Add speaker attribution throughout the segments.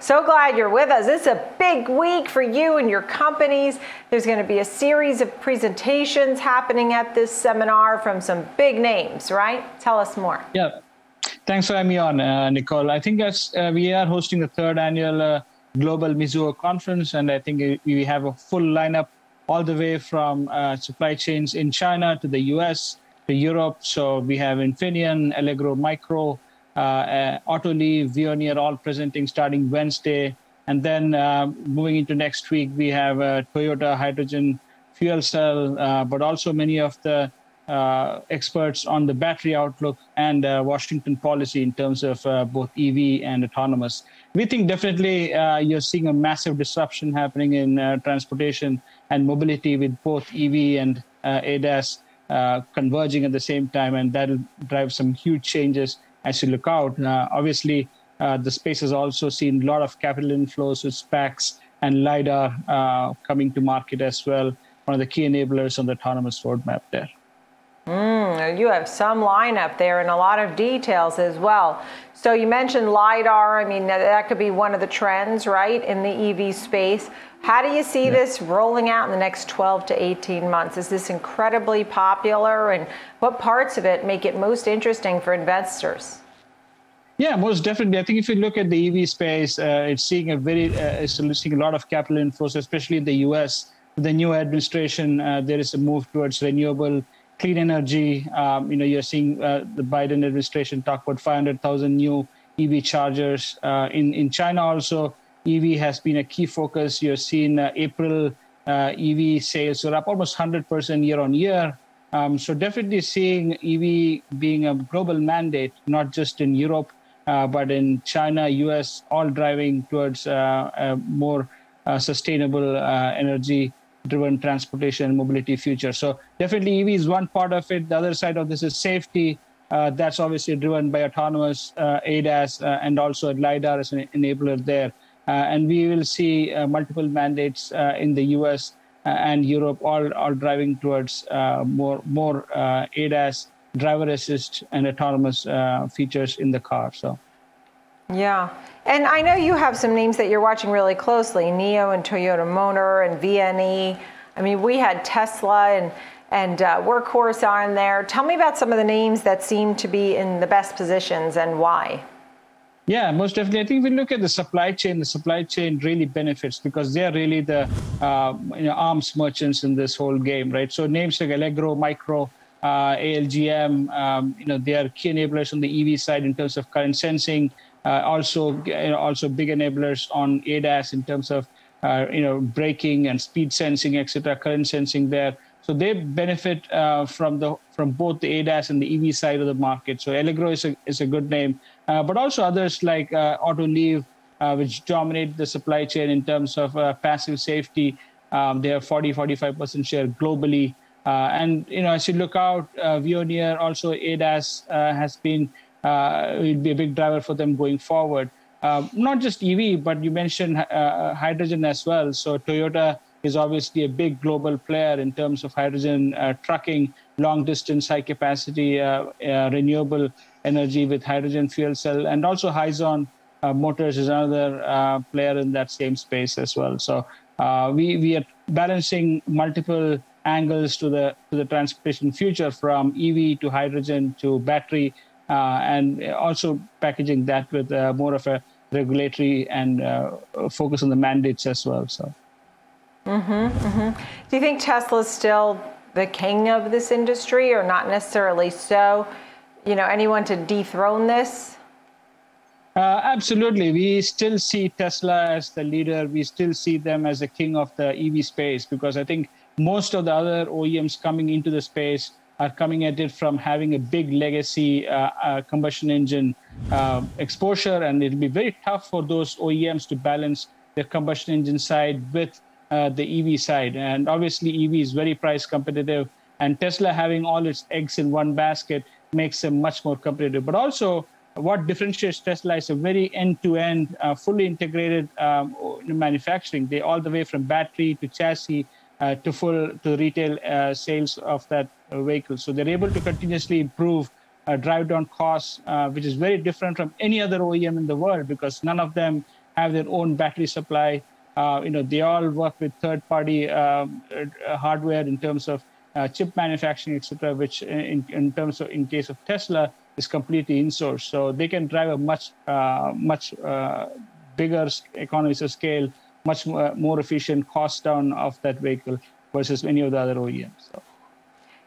Speaker 1: So glad you're with us. It's a big week for you and your companies. There's going to be a series of presentations happening at this seminar from some big names, right? Tell us more.
Speaker 2: Yeah. Thanks for having me on, uh, Nicole. I think as uh, we are hosting the third annual uh, Global Mizuho Conference, and I think we have a full lineup all the way from uh, supply chains in China to the US to Europe. So we have Infineon, Allegro Micro, uh, uh, Autoliv, Veoneer all presenting starting Wednesday. And then uh, moving into next week, we have Toyota hydrogen fuel cell, but also many of the uh, experts on the battery outlook and uh, Washington policy in terms of uh, both EV and autonomous. We think definitely you're seeing a massive disruption happening in transportation and mobility with both EV and ADAS converging at the same time, and that'll drive some huge changes as you look out. Uh, obviously, uh, the space has also seen a lot of capital inflows with SPACs and LiDAR uh, coming to market as well, one of the key enablers on the autonomous roadmap there.
Speaker 1: Mm, you have some lineup there and a lot of details as well. So you mentioned LiDAR. I mean, that could be one of the trends, right, in the EV space. How do you see yeah. this rolling out in the next 12 to 18 months? Is this incredibly popular? And what parts of it make it most interesting for investors?
Speaker 2: Yeah, most definitely. I think if you look at the EV space, uh, it's seeing a very, uh, it's seeing a lot of capital inflows, especially in the US. With the new administration, uh, there is a move towards renewable clean energy. Um, you know, you're seeing uh, the Biden administration talk about 500,000 new EV chargers. Uh, in in China, also EV has been a key focus. You're seeing uh, April uh, EV sales are up almost 100% year on year. Um, so definitely seeing EV being a global mandate, not just in Europe, uh, but in China, US, all driving towards uh, more sustainable energy driven transportation and mobility future. So definitely EV is one part of it. The other side of this is safety. Uh, that's obviously driven by autonomous uh, ADAS uh, and also LiDAR as an enabler there. Uh, and we will see uh, multiple mandates uh, in the US and Europe all, all driving towards more, more ADAS, driver assist, and autonomous features in the car. So.
Speaker 1: Yeah. And I know you have some names that you're watching really closely NIO and Toyota Motor and VNE. I mean, we had Tesla and, and uh, Workhorse on there. Tell me about some of the names that seem to be in the best positions and why.
Speaker 2: Yeah, most definitely. I think we look at the supply chain, the supply chain really benefits because they're really the uh, you know, arms merchants in this whole game, right? So names like Allegro, Micro, uh, ALGM, um, you know, they are key enablers on the EV side in terms of current sensing. Uh, also, you know, also big enablers on ADAS in terms of uh, you know braking and speed sensing, etc. Current sensing there. So they benefit uh, from the from both the ADAS and the EV side of the market. So Allegro is a is a good name. Uh, but also others like uh, Autoliv, uh, which dominate the supply chain in terms of passive safety. Um, they have 40, 45% share globally. and, you know, as you look out, Veoneer, also ADAS has been, will be a big driver for them going forward. Uh, not just EV, but you mentioned uh, hydrogen as well. So Toyota is obviously a big global player in terms of hydrogen uh, trucking, long distance, high capacity, renewable energy with hydrogen fuel cell, and also Hyzon uh, Motors is another uh, player in that same space as well. So uh, we we are balancing multiple angles to the to the transportation future from EV to hydrogen to battery, uh, and also packaging that with uh, more of a regulatory and uh, focus on the mandates as well. So.
Speaker 1: Mm-hmm, mm-hmm. Do you think Tesla is still the king of this industry, or not necessarily so? you know, anyone to dethrone this?
Speaker 2: Uh, absolutely. We still see Tesla as the leader. We still see them as the king of the EV space because I think most of the other OEMs coming into the space are coming at it from having a big legacy uh, uh, combustion engine uh, exposure. And it'll be very tough for those OEMs to balance their combustion engine side with the EV side. And obviously, EV is very price competitive. And Tesla having all its eggs in one basket makes them much more competitive. But also, what differentiates Tesla is a very end-to-end, uh, fully integrated um, manufacturing. They all the way from battery to chassis uh, to full to retail uh, sales of that uh, vehicle. So they're able to continuously improve, uh, drive down costs, uh, which is very different from any other OEM in the world because none of them have their own battery supply. Uh, you know, they all work with third-party um, hardware in terms of chip manufacturing, etc., which in, in terms of in case of Tesla is completely insourced. So they can drive a much much bigger economies of scale, much more, more efficient cost down of that vehicle versus any of the other OEMs. So.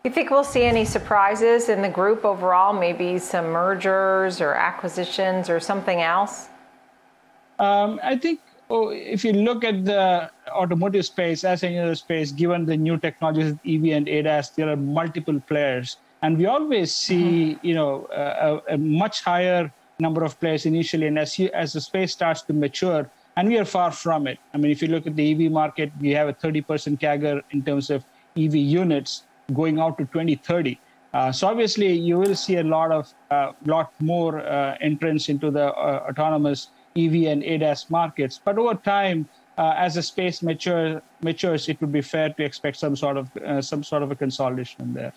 Speaker 1: You think we'll see any surprises in the group overall? Maybe some mergers or acquisitions or something else?
Speaker 2: Um, I think oh, if you look at the automotive space, as any other space, given the new technologies, EV and ADAS, there are multiple players, and we always see, mm-hmm. you know, a, a, much higher number of players initially, and as you, as the space starts to mature, and we are far from it. I mean, if you look at the EV market, we have a 30% CAGR in terms of EV units going out to 2030. Uh, so obviously, you will see a lot of uh, lot more uh, entrance into the uh, autonomous EV and ADAS markets. But over time, uh, as the space mature, matures, it would be fair to expect some sort of uh, some sort of a consolidation there.